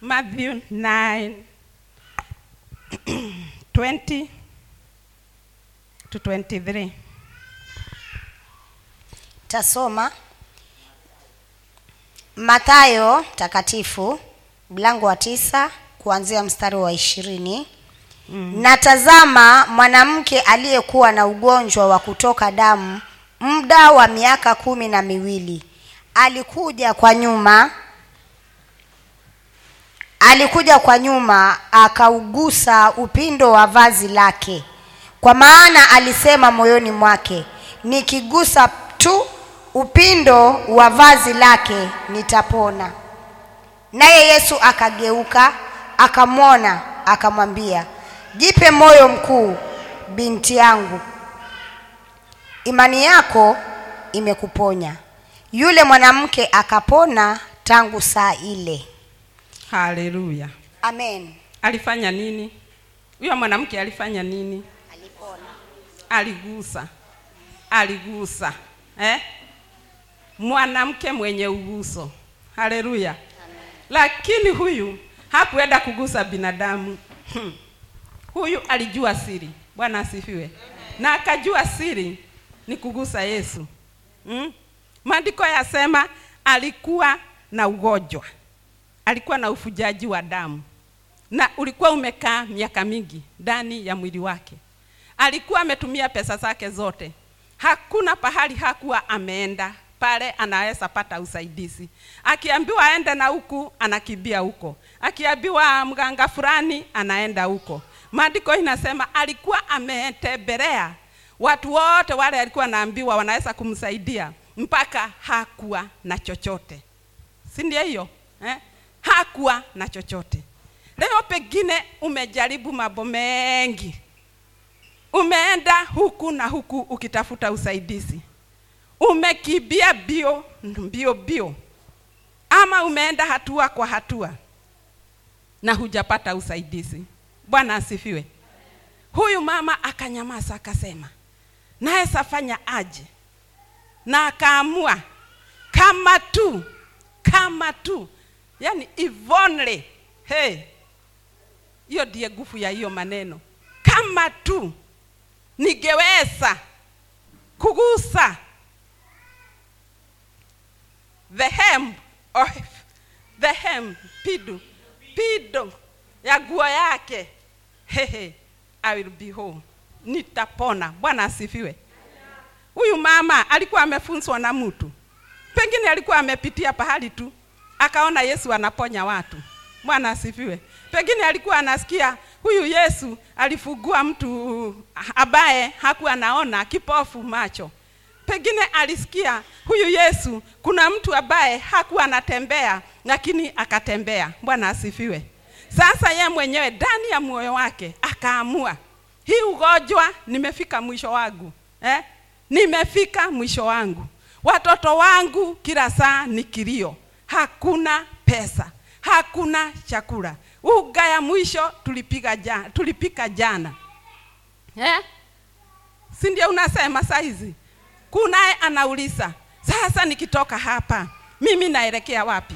Matthew 9 20 to 23. Tasoma Mathayo takatifu mlango wa tisa kuanzia mstari wa ishirini. Mm. Na tazama mwanamke aliyekuwa na ugonjwa wa kutoka damu muda wa miaka kumi na miwili alikuja kwa nyuma alikuja kwa nyuma akaugusa upindo wa vazi lake. Kwa maana alisema moyoni mwake nikigusa tu upindo wa vazi lake nitapona. Naye yesu akageuka akamwona akamwambia jipe moyo mkuu binti yangu. Imani yako imekuponya. Yule mwanamke akapona tangu saa ile Haleluya. amen Alifanya nini? Huyo mwanamke alifanya nini? alipona Aligusa, aligusa eh? Mwanamke mwenye uguso. Haleluya. Lakini huyu hakuenda kugusa binadamu. Hmm. Huyu alijua siri. Bwana asifiwe. Na akajua siri ni kugusa Yesu. Hmm? Maandiko yasema alikuwa na ugonjwa, alikuwa na ufujaji wa damu na ulikuwa umekaa miaka mingi ndani ya mwili wake. Alikuwa ametumia pesa zake zote, hakuna pahali hakuwa ameenda pale anaweza pata usaidizi. Akiambiwa aende na huku, anakimbia huko. Akiambiwa mganga fulani, anaenda huko. Maandiko inasema alikuwa ametembelea watu wote wale alikuwa anaambiwa wanaweza kumsaidia, mpaka hakuwa na chochote, si ndio hiyo eh? Hakuwa na chochote. Leo pengine umejaribu mambo mengi, umeenda huku na huku ukitafuta usaidizi, umekimbia bio mbio bio, ama umeenda hatua kwa hatua na hujapata usaidizi. Bwana asifiwe. Huyu mama akanyamaza, akasema naye safanya aje? Na akaamua kama tu kama tu, yani if only hey, hiyo ndiye nguvu ya hiyo maneno. Kama tu ningeweza kugusa the hem of the hem pido pido ya nguo yake hehe, I will be whole, nitapona. Bwana asifiwe. Huyu mama alikuwa amefunzwa na mtu, pengine alikuwa amepitia pahali tu akaona Yesu anaponya watu. Bwana asifiwe. Pengine alikuwa anasikia huyu Yesu alifugua mtu ambaye hakuwa anaona, kipofu macho. Pengine alisikia huyu Yesu, kuna mtu ambaye hakuwa anatembea lakini akatembea. Bwana asifiwe. Sasa ye mwenyewe ndani ya moyo wake akaamua, hii ugonjwa nimefika mwisho wangu eh? Nimefika mwisho wangu, watoto wangu kila saa ni kilio, hakuna pesa, hakuna chakula. Uga ya mwisho tulipiga jana, tulipika jana eh? si ndio unasema saizi? Kunaye anauliza sasa, nikitoka hapa mimi naelekea wapi?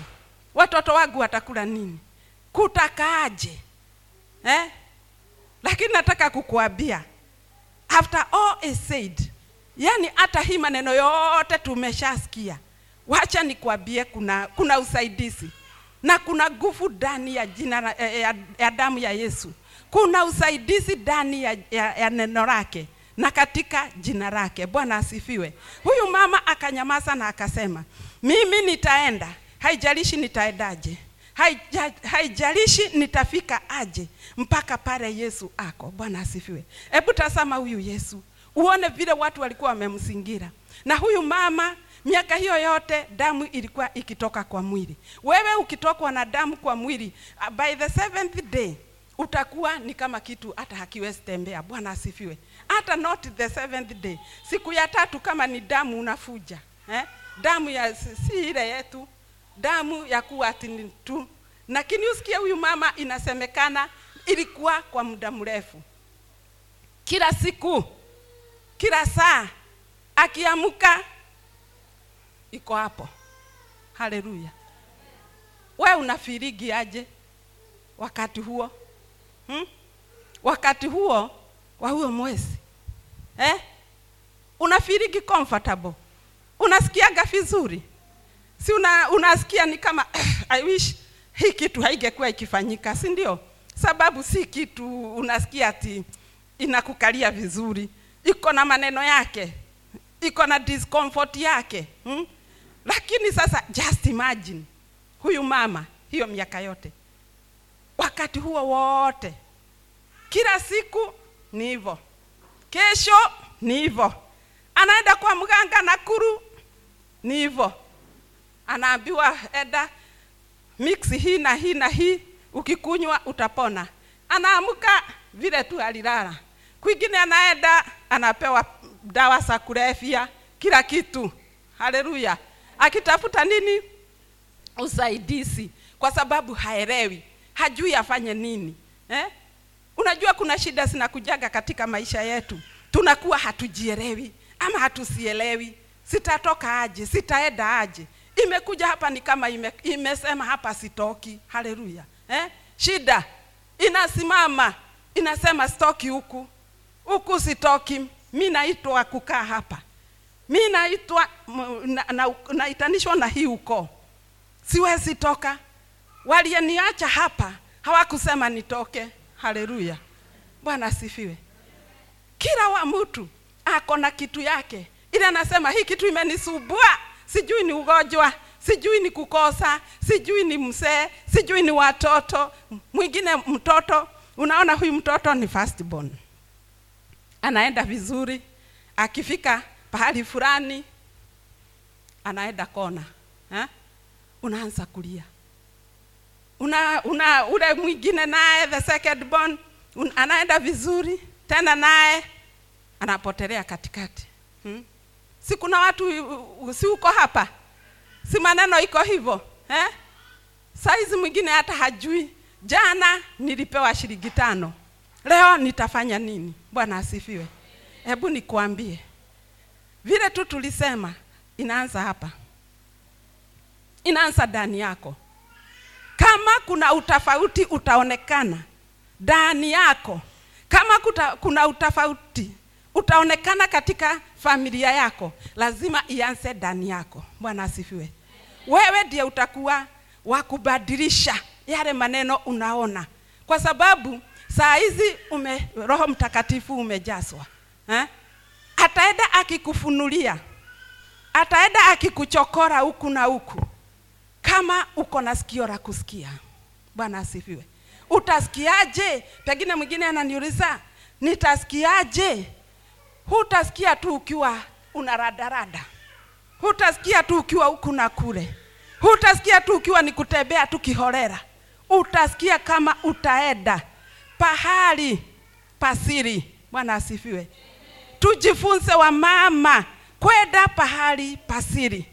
Watoto wangu watakula nini? Kutakaaje eh? Lakini nataka kukuambia after all is said, yani hata hii maneno yote tumeshasikia, wacha nikwambie, kuna kuna usaidizi na kuna nguvu ndani ya jina ya, ya, damu ya Yesu. Kuna usaidizi ndani ya, ya, ya neno lake na katika jina lake. Bwana asifiwe. Huyu mama akanyamaza na akasema, mimi nitaenda, haijalishi nitaendaje, haija, haijalishi nitafika aje mpaka pale Yesu ako. Bwana asifiwe. Hebu tazama huyu Yesu, uone vile watu walikuwa wamemzingira na huyu mama miaka hiyo yote damu ilikuwa ikitoka kwa mwili. Wewe ukitokwa na damu kwa mwili, uh, by the seventh day utakuwa ni kama kitu hata hakiwezi tembea. Bwana asifiwe. Hata not the seventh day, siku ya tatu kama ni damu unafuja eh? damu ya si ile yetu, damu ya kuwa atini tu. Lakini usikie huyu mama, inasemekana ilikuwa kwa muda mrefu, kila siku, kila saa akiamka iko hapo. Haleluya! We unafirigi aje? wakati huo hmm? wakati huo wa huo mwezi eh? unafiriki comfortable unasikiaga vizuri si una, unasikia ni kama I wish hii kitu haingekuwa ikifanyika si ndio sababu si kitu unasikia ati inakukalia vizuri iko na maneno yake iko na discomfort yake hmm? Lakini sasa just imagine huyu mama hiyo miaka yote. Wakati huo wote. Kila siku ni hivyo. Kesho ni hivyo. Anaenda kwa mganga nakuru ni hivyo. Anaambiwa eda mix hii na hii na hii. Ukikunywa utapona. Anaamka vile tu alilala. Kwingine anaenda anapewa dawa za kulevya kila kitu. Haleluya akitafuta nini? Usaidizi. Kwa sababu haelewi hajui afanye nini eh? unajua kuna shida zinakujaga katika maisha yetu. Tunakuwa hatujielewi ama hatusielewi. Sitatoka aje sitaenda aje? Imekuja hapa ni kama ime, imesema hapa sitoki. Haleluya eh? shida inasimama inasema stoki huku. Huku sitoki mi naitwa kukaa hapa mi naitwa naitanishwa na, na, na hii uko siwezi toka. Walieniacha hapa hawakusema nitoke. Haleluya. Bwana asifiwe. Kila wa mtu ako na kitu yake. Ile anasema hii kitu imenisumbua. Sijui ni ugonjwa sijui ni kukosa sijui ni msee sijui ni watoto. Mwingine mtoto unaona huyu mtoto ni firstborn. Anaenda vizuri. Akifika pahali fulani anaenda kona eh? unaanza kulia. Una, una ule mwingine naye the second born un, anaenda vizuri tena naye anapotelea katikati. Hmm? si kuna watu si uko hapa? Si maneno iko hivyo eh? saizi mwingine hata hajui. Jana nilipewa shilingi tano. Leo nitafanya nini? Bwana asifiwe. Hebu nikuambie vile tu tulisema inaanza hapa. Inaanza ndani yako. Kama kuna utofauti utaonekana ndani yako. Kama kuta, kuna utofauti utaonekana katika familia yako. Lazima ianze ndani yako. Bwana asifiwe. Wewe ndiye utakuwa wa kubadilisha yale maneno unaona. Kwa sababu saa hizi ume roho mtakatifu umejazwa eh? Ataenda akikufunulia. Ataenda akikuchokora huku na huku. Kama uko na sikio la kusikia. Bwana asifiwe. Utasikiaje? Pengine mwingine ananiuliza nitasikiaje? Hutasikia tu ukiwa unaradarada hutasikia tu ukiwa huku na kule. Hutasikia tu ukiwa ni kutembea tu kiholela. utasikia kama utaenda pahali pasiri bwana asifiwe tujifunze wa mama kwenda pahali pasiri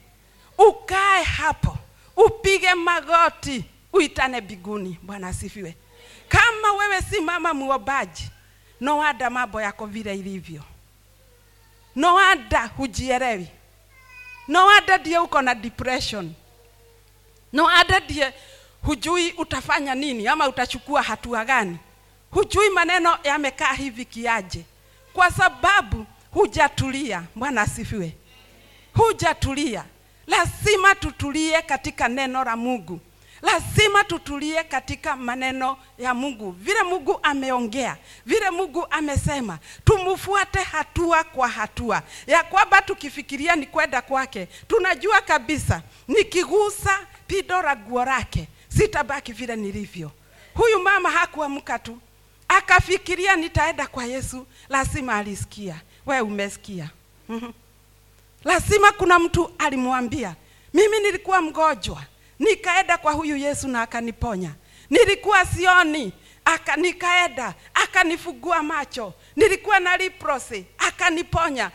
ukae hapo upige magoti uitane biguni. Bwana asifiwe. Kama wewe si mama muombaji no mambo yako vile ilivyo. No wada hujielewi. No wada ndiye uko na depression. No ndiye hujui utafanya nini ama utachukua hatua gani. Hujui maneno yamekaa hivi kiaje kwa sababu hujatulia. Bwana asifiwe. Hujatulia. Lazima tutulie katika neno la mungu. Lazima tutulie katika maneno ya mungu. Vile mungu ameongea vile mungu amesema tumfuate hatua kwa hatua. Ya kwamba tukifikiria ni kwenda kwake tunajua kabisa nikigusa pido la guo lake sitabaki vile nilivyo. Huyu mama hakuamka tu. Akafikiria nitaenda kwa yesu lazima alisikia we umesikia. Mm-hmm. lazima kuna mtu alimwambia mimi nilikuwa mgonjwa nikaenda kwa huyu yesu na akaniponya. Nilikuwa sioni aka nikaenda akanifungua macho. Nilikuwa na leprosy akaniponya.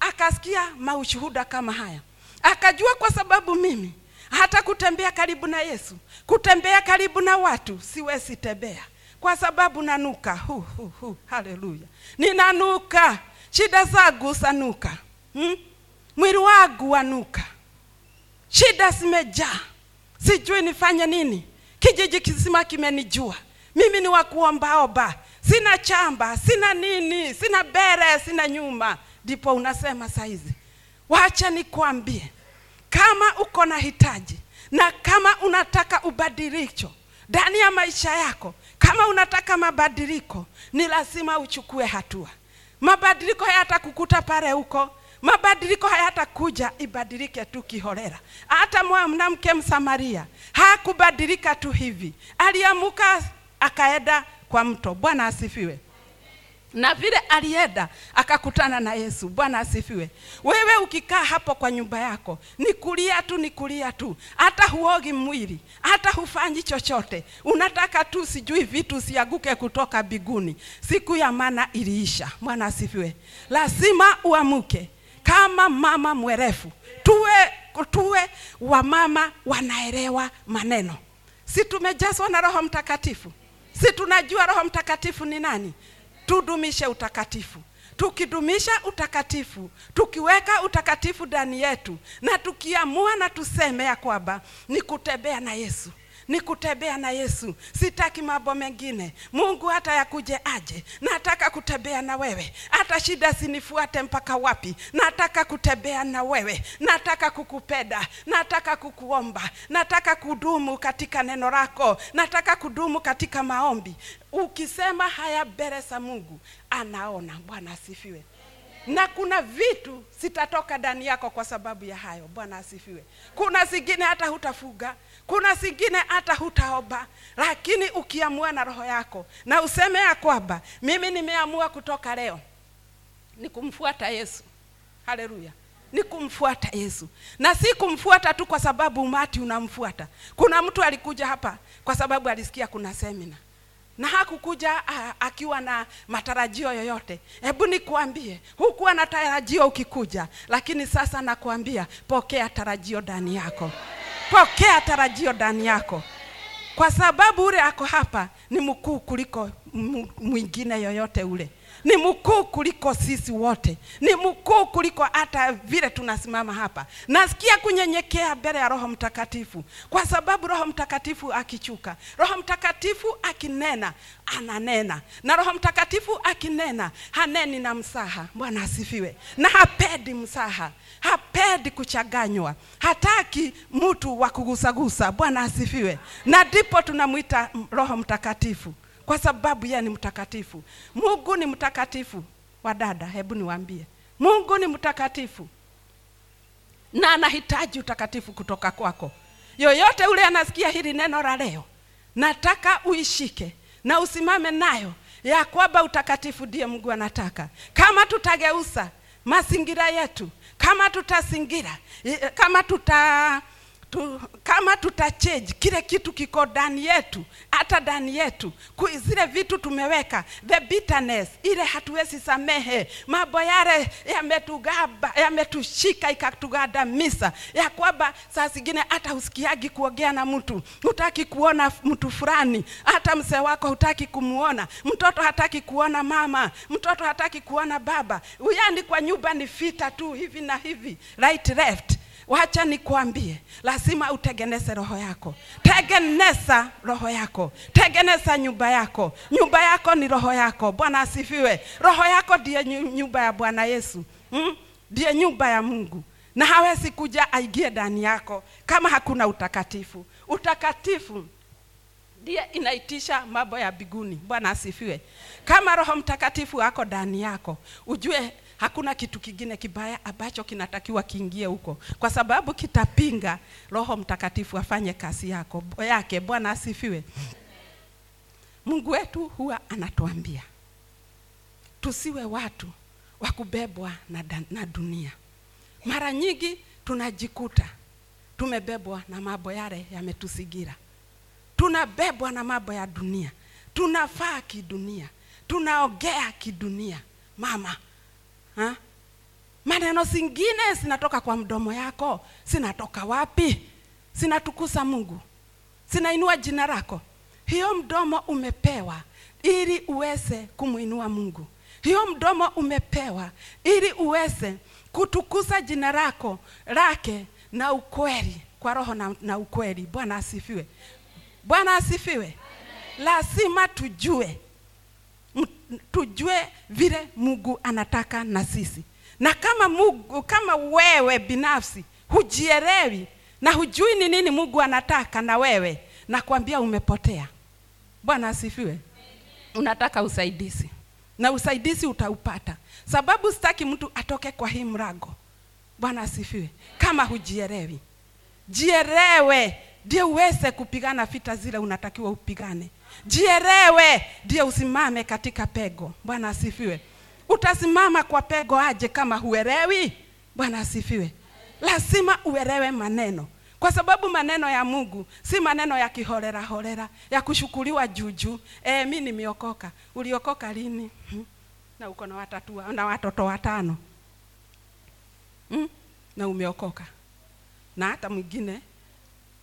Akasikia maushuhuda kama haya. Akajua kwa sababu mimi hata kutembea karibu na yesu kutembea karibu na watu siwezi tembea kwa sababu nanuka. Hu, hu, hu. haleluya ninanuka. Shida zangu zanuka hmm? mwili wangu wanuka shida zimejaa. Sijui nifanye nini. Kijiji kizima kimenijua. Mimi ni wakuombaomba sina chamba sina nini sina bere sina nyuma. Ndipo unasema saizi wacha nikwambie kama uko na hitaji na kama unataka ubadiliko ndani ya maisha yako kama unataka mabadiliko ni lazima uchukue hatua. Mabadiliko hayatakukuta pale huko. Mabadiliko hayatakuja ibadilike tu kiholela. Hata mwanamke msamaria hakubadilika tu hivi. Aliamuka akaenda kwa mto. Bwana asifiwe na vile alienda akakutana na yesu. Bwana asifiwe. Wewe ukikaa hapo kwa nyumba yako ni kulia tu ni kulia tu. Hata huogi mwili hata hufanyi chochote. Unataka tu sijui vitu siaguke kutoka biguni. Siku ya mana iliisha. Bwana asifiwe. Lazima uamuke. Kama mama mwerefu tuwe tuwe wamama wanaelewa maneno. Si tumejazwa na roho mtakatifu? Si tunajua roho mtakatifu ni nani tudumishe utakatifu. Tukidumisha utakatifu tukiweka utakatifu ndani yetu na tukiamua na tuseme ya kwamba ni kutembea na yesu ni kutembea na yesu. Sitaki mambo mengine. Mungu hata yakuje aje. Nataka kutembea na wewe. Hata shida zinifuate mpaka wapi. Nataka kutembea na wewe. Nataka kukupenda. Nataka kukuomba. Nataka kudumu katika neno lako. Nataka kudumu katika maombi. Ukisema haya mbele za mungu anaona. Bwana asifiwe na kuna vitu zitatoka ndani yako kwa sababu ya hayo. Bwana asifiwe. Kuna zingine hata hutafuga kuna zingine hata hutaomba lakini ukiamua na roho yako na useme ya kwamba mimi nimeamua kutoka leo ni kumfuata yesu. Haleluya. Ni kumfuata yesu. Na si kumfuata tu kwa sababu umati unamfuata. Kuna mtu alikuja hapa kwa sababu alisikia kuna semina na hakukuja akiwa na matarajio yoyote. Hebu nikuambie hukuwa na tarajio ukikuja lakini sasa nakuambia pokea tarajio ndani yako. Pokea tarajio ndani yako. Kwa sababu ule ako hapa ni mkuu kuliko mwingine yoyote ule ni mkuu kuliko sisi wote. Ni mkuu kuliko hata vile tunasimama hapa. Nasikia kunyenyekea mbele ya roho mtakatifu kwa sababu roho mtakatifu akichuka roho mtakatifu akinena ananena. Na roho mtakatifu akinena haneni na msaha. Bwana asifiwe. Na hapendi msaha hapendi kuchaganywa, hataki mtu wa kugusagusa. Bwana asifiwe. Na ndipo tunamwita roho mtakatifu kwa sababu yeye ni mtakatifu. Mungu ni mtakatifu. Wadada hebu niwaambie. Mungu ni mtakatifu. Na anahitaji utakatifu kutoka kwako. Yoyote ule anasikia hili neno la leo nataka uishike na usimame nayo ya kwamba utakatifu ndiye mungu anataka. Kama tutageusa mazingira yetu kama tutazingira eh, kama tuta tu, kama tutachange kile kitu kiko ndani yetu hata ndani yetu zile vitu tumeweka the bitterness ile hatuwezi samehe. Mambo yale yametugaba yametushika ikatugandamiza ya kwamba saa zingine hata usikiagi kuongea na mtu. Hutaki kuona mtu fulani hata mzee wako hutaki kumuona. Mtoto hataki kuona mama mtoto hataki kuona baba. Uyani kwa nyumba ni fita tu hivi na hivi right left wacha nikwambie lazima utengeneze roho yako. Tengeneza roho yako. Tengeneza nyumba yako. Nyumba yako ni roho yako. Bwana asifiwe. Roho yako ndiye nyumba ya bwana yesu. Hmm? nyumba ya mungu. Na hawezi kuja aingie ndani yako kama hakuna utakatifu. Utakatifu ndiye inaitisha mambo ya biguni bwana asifiwe. Kama roho mtakatifu ako ndani yako ujue hakuna kitu kingine kibaya ambacho kinatakiwa kiingie huko. Kwa sababu kitapinga roho mtakatifu afanye kazi yako yake. Bwana asifiwe. Mungu wetu huwa anatuambia tusiwe watu wa kubebwa na, na dunia. Mara nyingi tunajikuta tumebebwa na mambo yale yametusigira. Tunabebwa na mambo ya dunia. Tunafaa kidunia. Tunaogea kidunia. Mama ha? maneno zingine zinatoka kwa mdomo yako. Zinatoka wapi? Zinatukuza mungu. Zinainua jina lako. Hiyo mdomo umepewa ili uweze kumwinua mungu. Hiyo mdomo umepewa ili uweze kutukuza jina lako lake na ukweli kwa roho na, na ukweli. Bwana asifiwe. Bwana asifiwe. Lazima tujue tujue vile mungu anataka na sisi. Na kama mungu kama wewe binafsi hujielewi na hujui ni nini mungu anataka na wewe nakwambia umepotea. Bwana asifiwe. Unataka usaidizi. Na usaidizi utaupata. Sababu sitaki mtu atoke kwa hii mrago bwana asifiwe. Kama hujielewi. Jielewe. Ndio uweze kupigana vita zile unatakiwa upigane jielewe ndio usimame katika pego. Bwana asifiwe. Utasimama kwa pego aje kama huelewi bwana asifiwe. Lazima uelewe maneno. Kwa sababu maneno ya mungu si maneno ya kiholera holera ya kushukuliwa juju. e, mi nimeokoka. Uliokoka lini? Hmm? na uko na watatu na watoto watano. Hmm? na umeokoka. Na hata mwingine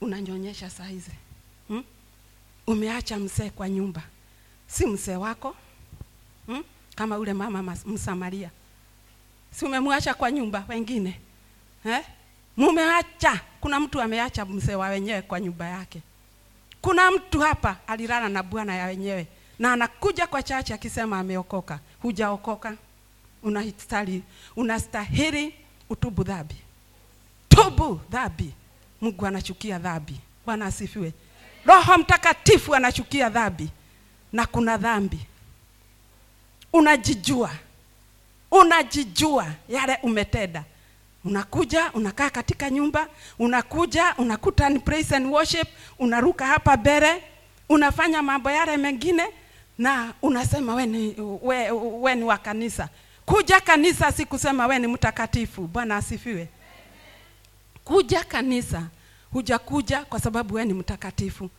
unanyonyesha saa hizi hmm? Umeacha mzee kwa nyumba. Si mzee wako? Hmm? kama ule mama msamaria. Si umemwacha kwa nyumba wengine? Eh? mumeacha. Kuna mtu ameacha mzee wa wenyewe kwa nyumba yake. Kuna mtu hapa alilala na bwana ya wenyewe na anakuja kwa chache akisema ameokoka. Hujaokoka? Unastahili unastahili utubu dhambi. Tubu dhambi. Mungu anachukia dhambi. Bwana asifiwe roho mtakatifu anachukia dhambi na kuna dhambi. Unajijua unajijua yale umetenda. Unakuja unakaa katika nyumba unakuja unakuta ni praise and worship unaruka hapa mbele unafanya mambo yale mengine na unasema we ni, we, we ni wa kanisa. Kuja kanisa si kusema we ni mtakatifu. Bwana asifiwe. Kuja kanisa hujakuja kwa sababu wewe ni mtakatifu.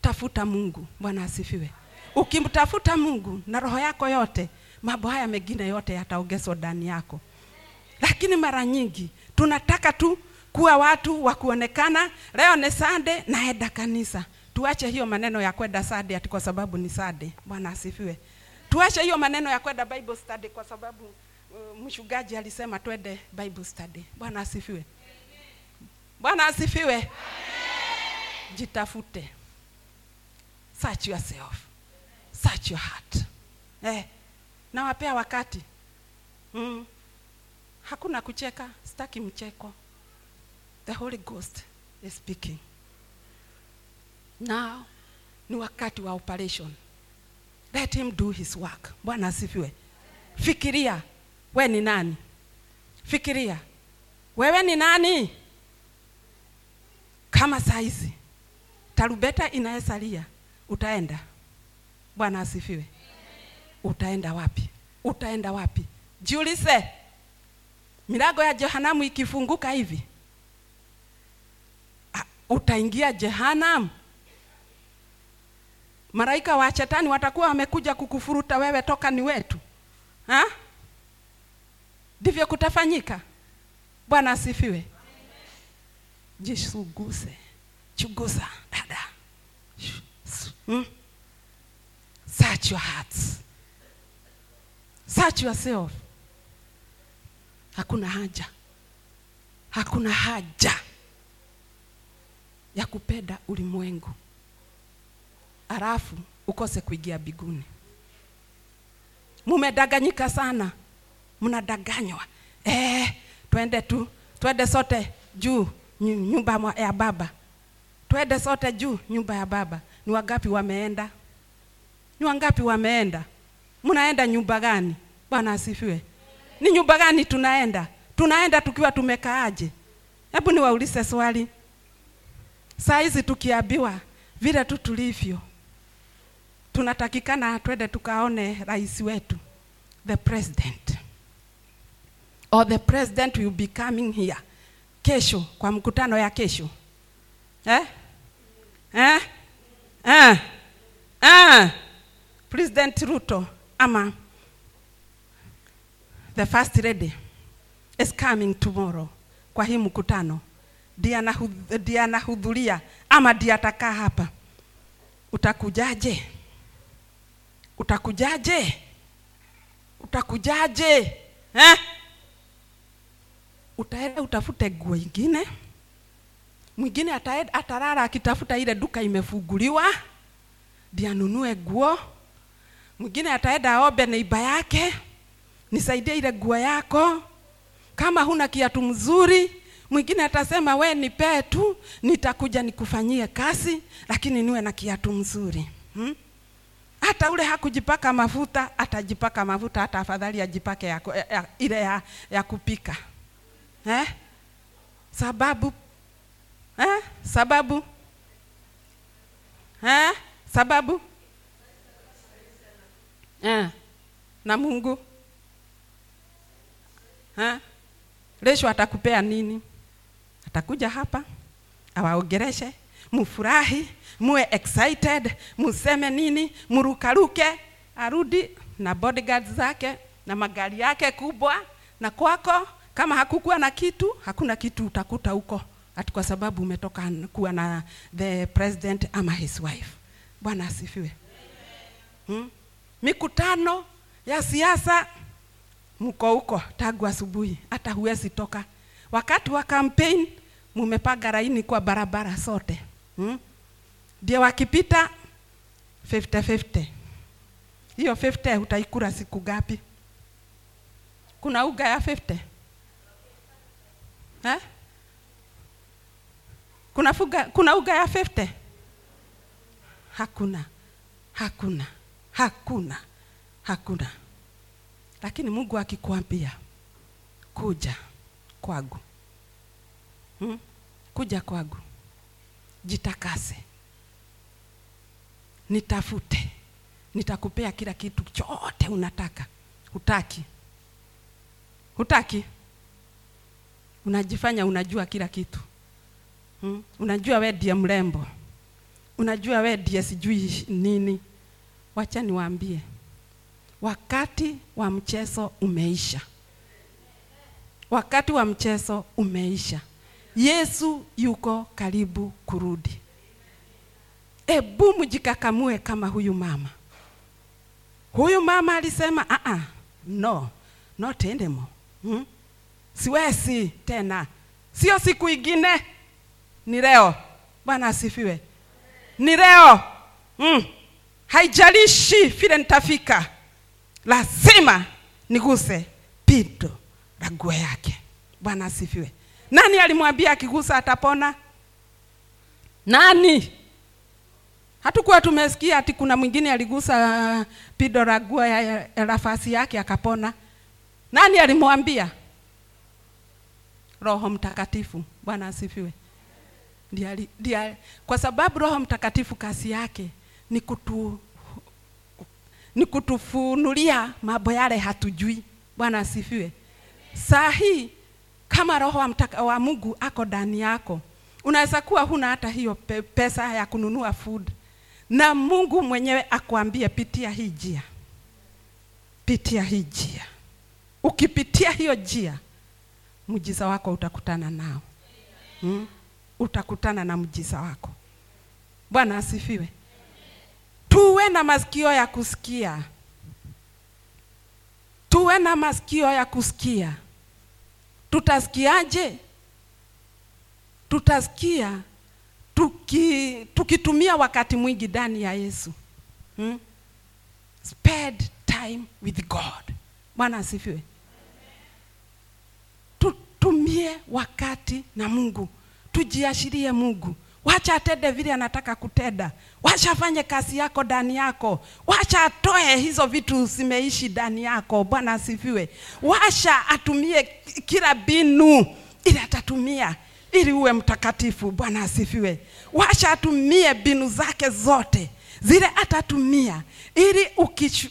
Tafuta mungu. Bwana asifiwe. Ukimtafuta mungu na roho yako yote mambo haya mengine yote yataongezwa ndani yako. Lakini mara nyingi tunataka tu kuwa watu wa kuonekana. Leo ni Sunday, naenda kanisa. Tuache hiyo maneno ya kwenda Sunday ati kwa sababu ni Sunday. bwana asifiwe. Tuache hiyo maneno ya kwenda bible study kwa sababu uh, mshugaji alisema twende bible study. Bwana asifiwe bwana asifiwe. Jitafute. Search yourself. Search your heart. Eh, nawapea wakati. Mm. hakuna kucheka sitaki mcheko. The holy ghost is speaking. Now ni wakati wa operation. Let him do his work. Bwana asifiwe. Fikiria we ni nani? Fikiria wewe ni nani kama saizi tarubeta inayesalia utaenda. Bwana asifiwe. Utaenda wapi? Utaenda wapi? Jiulize milango ya jehanamu ikifunguka hivi. Utaingia jehanam malaika wa shetani watakuwa wamekuja kukufuruta wewe toka ni wetu. Ndivyo kutafanyika. Bwana asifiwe jisuguse chugusa dada. Hmm? search your hearts search yourself hakuna haja. Hakuna haja. Ya kupenda ulimwengu. Alafu ukose kuingia biguni. Mumedanganyika sana. Mnadanganywa. Eh, twende tu. Twende sote. Juu nyumba ya baba. Twende sote juu nyumba ya baba. Ni wangapi wameenda? Ni wangapi wameenda? Mnaenda nyumba gani? Bwana asifiwe. Ni nyumba gani tunaenda? Tunaenda tukiwa tumekaaje? Hebu niwaulize swali. Saa hizi tukiambiwa vile tu tulivyo tunatakikana twende tukaone rais wetu the president. Or the president will be coming here kesho kwa mkutano ya kesho eh? Eh? Eh? Eh? president ruto ama the first lady is coming tomorrow kwa hii mkutano ndiye ama atakaa hapa utakujaje utakujaje utakujaje eh? Utaenda utafute nguo ingine. Mwingine atalala akitafuta ile duka imefunguliwa ndiye anunue nguo. Mwingine ataenda aombe neiba yake nisaidie ile nguo yako. Kama huna kiatu mzuri mwingine atasema we nipee tu nitakuja nikufanyie kazi lakini niwe na kiatu mzuri. Hmm? hata ule hakujipaka mafuta atajipaka mafuta hata afadhali ajipake ya, ya, ya, ya kupika eh? sababu eh? sababu eh? sababu eh? na mungu eh? Resho atakupea nini atakuja hapa awaogereshe, mufurahi muwe excited museme nini murukaruke arudi na bodyguards zake na magari yake kubwa na kwako kama hakukuwa na kitu hakuna kitu utakuta huko. Ati kwa sababu umetoka kuwa na the president ama his wife. Bwana asifiwe. Hmm? mikutano ya siasa mko huko tangu asubuhi hata huwezi toka. Wakati wa campaign mumepanga laini kwa barabara sote. Hmm? ndio wakipita 50-50 hiyo 50 utaikula siku gapi kuna uga ya 50 eh? kuna, fuga, kuna uga ya 50 hakuna hakuna hakuna hakuna. Lakini mungu akikwambia kuja kwangu hmm? kuja kwangu jitakase. Nitafute. Nitakupea kila kitu chote unataka. Hutaki. Hutaki unajifanya unajua kila kitu. Hmm? unajua we ndiye mrembo. Unajua we ndiye sijui nini. Wacha niwaambie. Wakati wa mchezo umeisha. Wakati wa mchezo umeisha. Yesu yuko karibu kurudi. Ebu mjikakamue kama huyu mama. Huyu mama alisema a a, no not anymore hmm? Siwezi tena. Sio siku ingine. Ni leo. Bwana asifiwe. Ni leo. Mm. haijalishi vile nitafika. Lazima niguse pindo la nguo yake. Bwana asifiwe. Nani alimwambia akigusa atapona? Nani? Hatukuwa tumesikia ati kuna mwingine aligusa pindo la nguo ya nafasi yake akapona. Nani alimwambia roho mtakatifu. Bwana asifiwe. Ndiye kwa sababu roho mtakatifu kazi yake ni kutu ni kutufunulia mambo yale hatujui. Bwana asifiwe. Saa hii kama roho wa, wa mungu ako ndani yako unaweza kuwa huna hata hiyo pe, pesa ya kununua food. Na mungu mwenyewe akwambie pitia hii njia. Pitia hii njia. Ukipitia hiyo njia mjiza wako utakutana nao. Hmm? utakutana na mjiza wako. Bwana asifiwe. Tuwe na masikio ya kusikia. Tuwe na masikio ya kusikia. Tutasikiaje? Tutasikia tuki, tukitumia wakati mwingi ndani ya yesu. Hmm? spend time with god. Bwana asifiwe tutumie wakati na mungu. Tujiashirie mungu. Wacha atende vile anataka kutenda. Wacha afanye kazi yako ndani yako. Wacha atoe hizo vitu zimeishi ndani yako. Bwana asifiwe. Washa atumie kila binu ili atatumia ili uwe mtakatifu. Bwana asifiwe. Washa atumie binu zake zote zile atatumia ili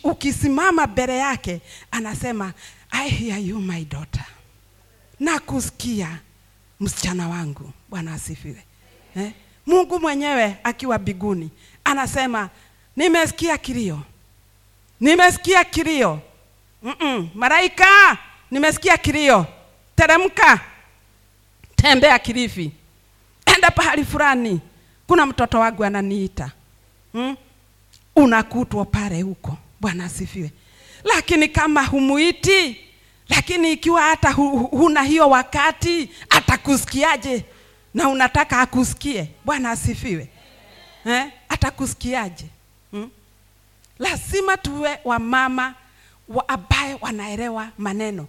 ukisimama mbele yake anasema i hear you my daughter na kusikia msichana wangu. Bwana asifiwe. Eh? mungu mwenyewe akiwa biguni anasema nimesikia kilio. Nimesikia kilio. Mm-mm. malaika nimesikia kilio. Teremka. Tembea kilifi. Enda pahali fulani. Kuna mtoto wangu ananiita. Hmm? unakutwa pale huko. Bwana asifiwe. Lakini kama humuiti lakini ikiwa hata hu, hu- huna hiyo wakati atakusikiaje? Na unataka akusikie? Bwana asifiwe. Eh? atakusikiaje? Hmm? lazima tuwe wamama wa ambaye wanaelewa maneno.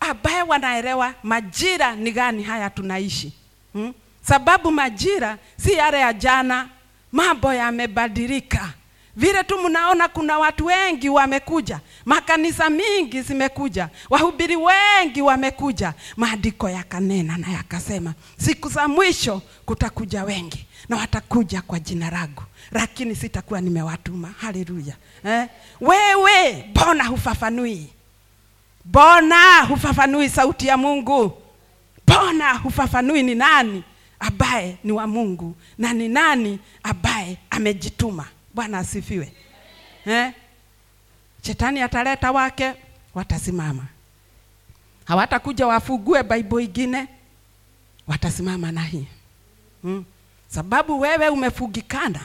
Ambaye wanaelewa majira ni gani haya tunaishi. Hmm? sababu majira si yale ya jana. Mambo yamebadilika vile tu mnaona kuna watu wengi wamekuja makanisa mingi zimekuja wahubiri wengi wamekuja maandiko yakanena na yakasema siku za mwisho kutakuja wengi na watakuja kwa jina langu lakini sitakuwa nimewatuma. Haleluya eh? wewe mbona hufafanui? Mbona hufafanui sauti ya mungu? Mbona hufafanui ni nani ambaye ni wa mungu na ni nani ambaye amejituma bwana asifiwe. Eh? shetani ataleta wake watasimama. Hawatakuja wafugue baibo ingine watasimama na hii. Hmm. sababu wewe umefugikana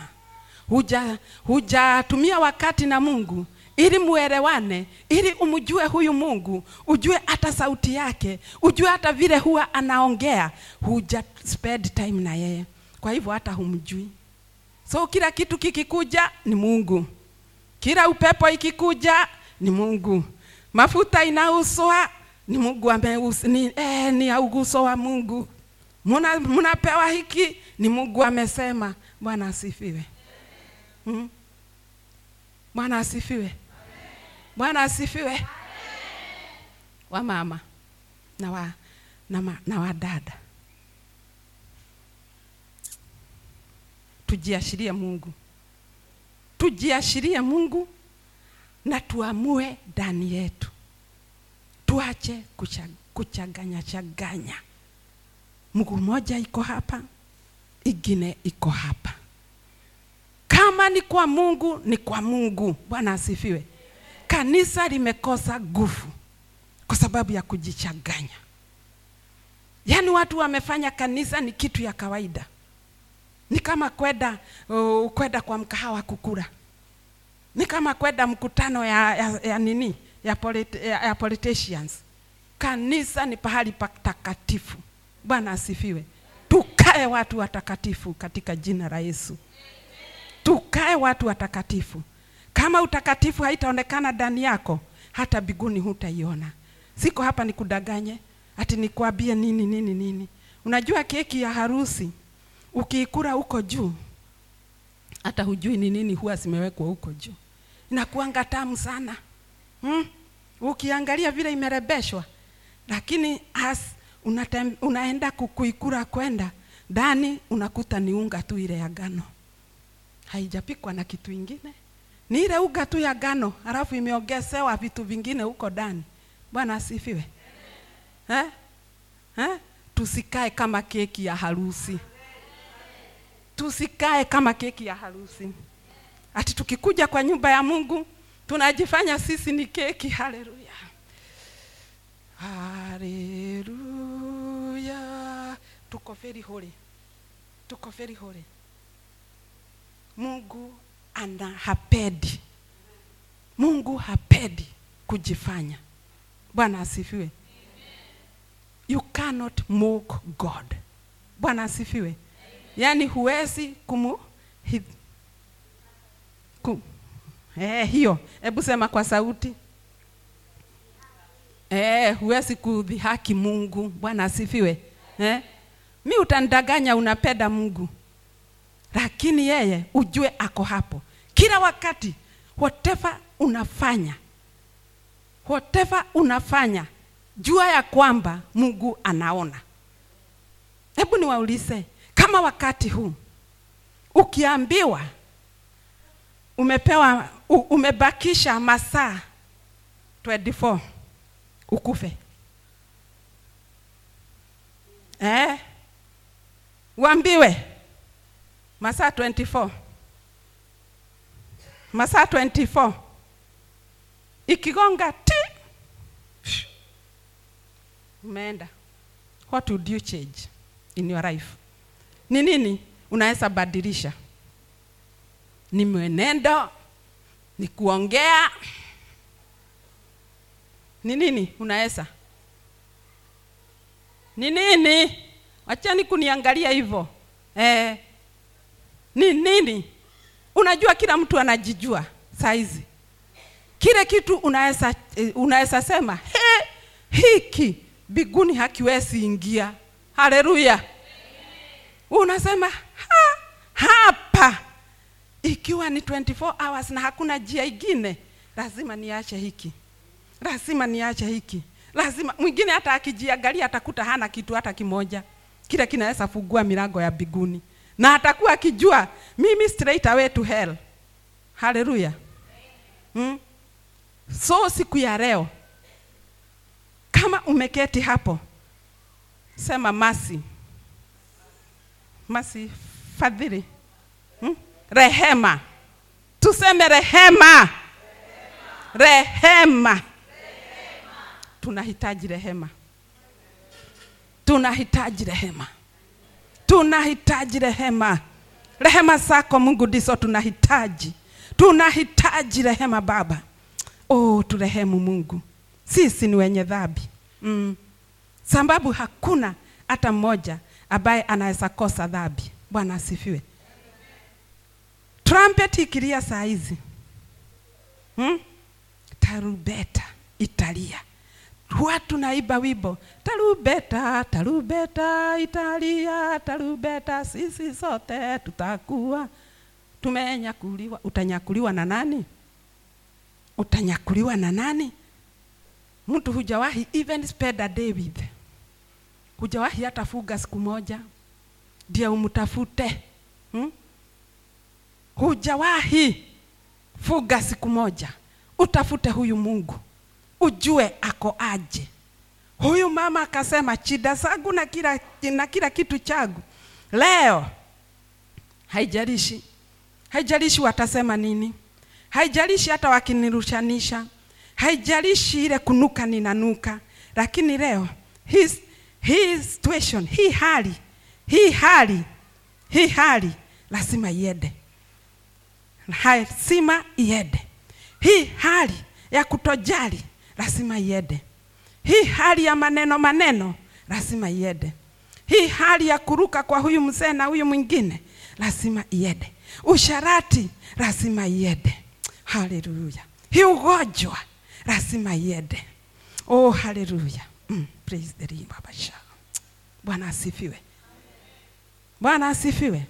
huja hujatumia wakati na mungu ili muelewane ili umjue huyu mungu ujue hata sauti yake ujue hata vile huwa anaongea huja spend time na yeye. Kwa hivyo hata humjui so kila kitu kikikuja ni mungu. Kila upepo ikikuja ni mungu. Mafuta inauswa ni mungu ameus, ni, eh, ni auguso wa mungu. Muna, munapewa hiki ni mungu amesema. Bwana asifiwe. Hmm? bwana asifiwe. Bwana asifiwe. Wamama na wa, na, ma, na wadada tujiashirie mungu. Tujiashirie mungu na tuamue ndani yetu. Tuache kuchaganya chaganya. Mguu moja iko hapa ingine iko hapa. Kama ni kwa mungu ni kwa mungu. Bwana asifiwe. Kanisa limekosa nguvu kwa sababu ya kujichanganya yaani watu wamefanya kanisa ni kitu ya kawaida ni kama kwenda uh, kwenda kwa mkahawa kukula. Ni kama kwenda mkutano ya, ya, ya nini? Ya, polit, ya, ya politicians. Kanisa ni pahali patakatifu. Bwana asifiwe. Tukae watu watakatifu katika jina la yesu. Tukae watu watakatifu. Kama utakatifu haitaonekana ndani yako hata biguni hutaiona. Siko hapa nikudanganye ati nikwambie nini nini nini. Unajua keki ya harusi ukiikura huko juu hata hujui ni nini huwa zimewekwa huko juu. Inakuanga tamu sana. Hmm? ukiangalia vile imerebeshwa lakini as unatem, unaenda kukuikura kwenda ndani unakuta ni unga tu ile ya ngano, haijapikwa na kitu ingine. Ni ile unga tu ya ngano, halafu imeongezewa vitu vingine huko ndani. Bwana asifiwe. Eh? Eh? tusikae kama keki ya harusi tusikae kama keki ya harusi. Ati tukikuja kwa nyumba ya mungu tunajifanya sisi ni keki. Haleluya. Haleluya. Tuko very holy. Tuko very holy. Mungu ana hapedi. Mungu hapedi kujifanya. Bwana asifiwe. You cannot mock god. Bwana asifiwe yaani huwezi kumu hi, kum, eh, hiyo. Hebu sema kwa sauti. Eh, huwezi kudhihaki mungu. Bwana asifiwe. Eh? mi utandaganya unapenda mungu. Lakini yeye ujue ako hapo. Kila wakati whatever unafanya whatever unafanya jua ya kwamba mungu anaona. Hebu niwaulize kama wakati huu ukiambiwa umepewa umebakisha masaa 24 ukufe. Eh? uambiwe masaa 24 masaa 24 ikigonga ti umeenda. What would you change in your life ni nini? Unaweza badilisha. Ni mwenendo ni kuongea. Ni nini? Unaweza ni nini? Wachani kuniangalia hivyo eh, ni nini? Unajua kila mtu anajijua saizi. Kile kitu unaweza eh, unaweza sema he, hiki biguni hakiwezi ingia. Haleluya unasema ha, hapa. Ikiwa ni 24 hours na hakuna njia ingine lazima niache hiki. Lazima niache hiki. Lazima mwingine hata akijiangalia atakuta hana kitu hata kimoja. Kile kinaweza fungua milango ya biguni na atakuwa akijua mimi straight away to hell. Haleluya. Hmm? so siku ya leo kama umeketi hapo sema masi masi fadhili. Hmm? rehema. Tuseme rehema. Rehema. Tunahitaji rehema. Tunahitaji rehema. Tunahitaji rehema. Rehema zako mungu ndizo tunahitaji. Tunahitaji rehema baba. Oh turehemu mungu. Sisi ni wenye dhambi. Mm. sababu hakuna hata mmoja ambaye anaweza kosa dhambi. Bwana asifiwe. Trumpet ikilia saa hizi. Hmm? tarubeta italia. Watu naiba wimbo tarubeta tarubeta italia tarubeta sisi sote tutakuwa. Tumenyakuliwa utanyakuliwa na nani? Utanyakuliwa na nani? Mtu hujawahi even spend a day with hujawahi hata fuga siku moja? Ndio umtafute. Hmm? hujawahi fuga siku moja? Utafute huyu mungu. Ujue ako aje. Huyu mama akasema chida zangu na kila, na kila kitu changu. Leo haijalishi. Haijalishi watasema nini. Haijalishi hata wakinirushanisha. Haijalishi ile kunuka ninanuka. Lakini leo hii hii situation hii hali hii hali hii hali lazima iende. Lazima iende. Hii hali ya kutojali lazima iende. Hii hali ya maneno maneno lazima iende. Hii hali ya kuruka kwa huyu mzee na huyu mwingine lazima iende. Usharati lazima iende. Haleluya. Hii ugonjwa lazima iende. Oh haleluya. Mm, praise the Lord baba sha. Bwana asifiwe. Bwana asifiwe.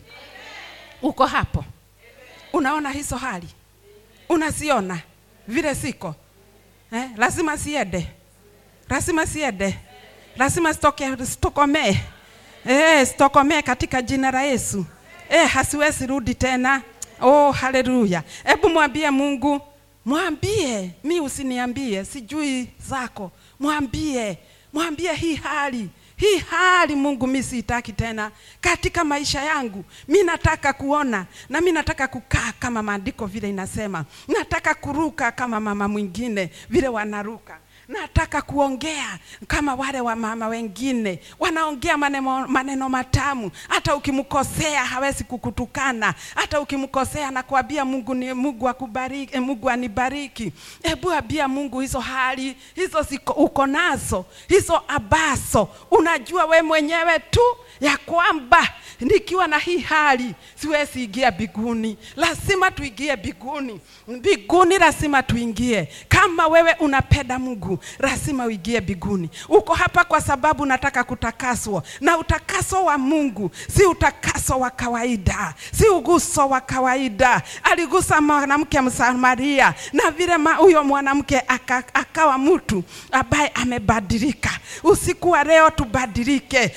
Uko hapo? Unaona hizo hali? Unaziona? Vile siko eh, lazima siende lazima siende lazima sitoke sitokomee eh, sitokomee katika jina la Yesu. Eh, hasiwezi rudi tena. Oh haleluya. Hebu mwambie Mungu mwambie. Mi usiniambie sijui zako. Mwambie mwambie hii hali hii hali Mungu mi siitaki tena katika maisha yangu. Mi nataka kuona na mi nataka kukaa kama maandiko vile inasema, nataka kuruka kama mama mwingine vile wanaruka nataka kuongea kama wale wa mama wengine wanaongea maneno, maneno matamu. Hata ukimkosea hawezi kukutukana, hata ukimkosea nakwambia Mungu ni Mungu akubariki, eh, Mungu anibariki. Hebu ambia Mungu hizo hali hizo ziko, uko nazo hizo abaso, unajua we mwenyewe tu ya kwamba nikiwa na hii hali siwezi ingia biguni. Lazima tuingie biguni, biguni lazima tuingie. Kama wewe unapenda Mungu, lazima uingie biguni. Uko hapa kwa sababu nataka kutakaswa, na utakaso wa Mungu si utakaso wa kawaida, si uguso wa kawaida. Aligusa mwanamke Msamaria, na vile huyo mwanamke aka, akawa mtu ambaye amebadilika. Usiku wa leo tubadilike,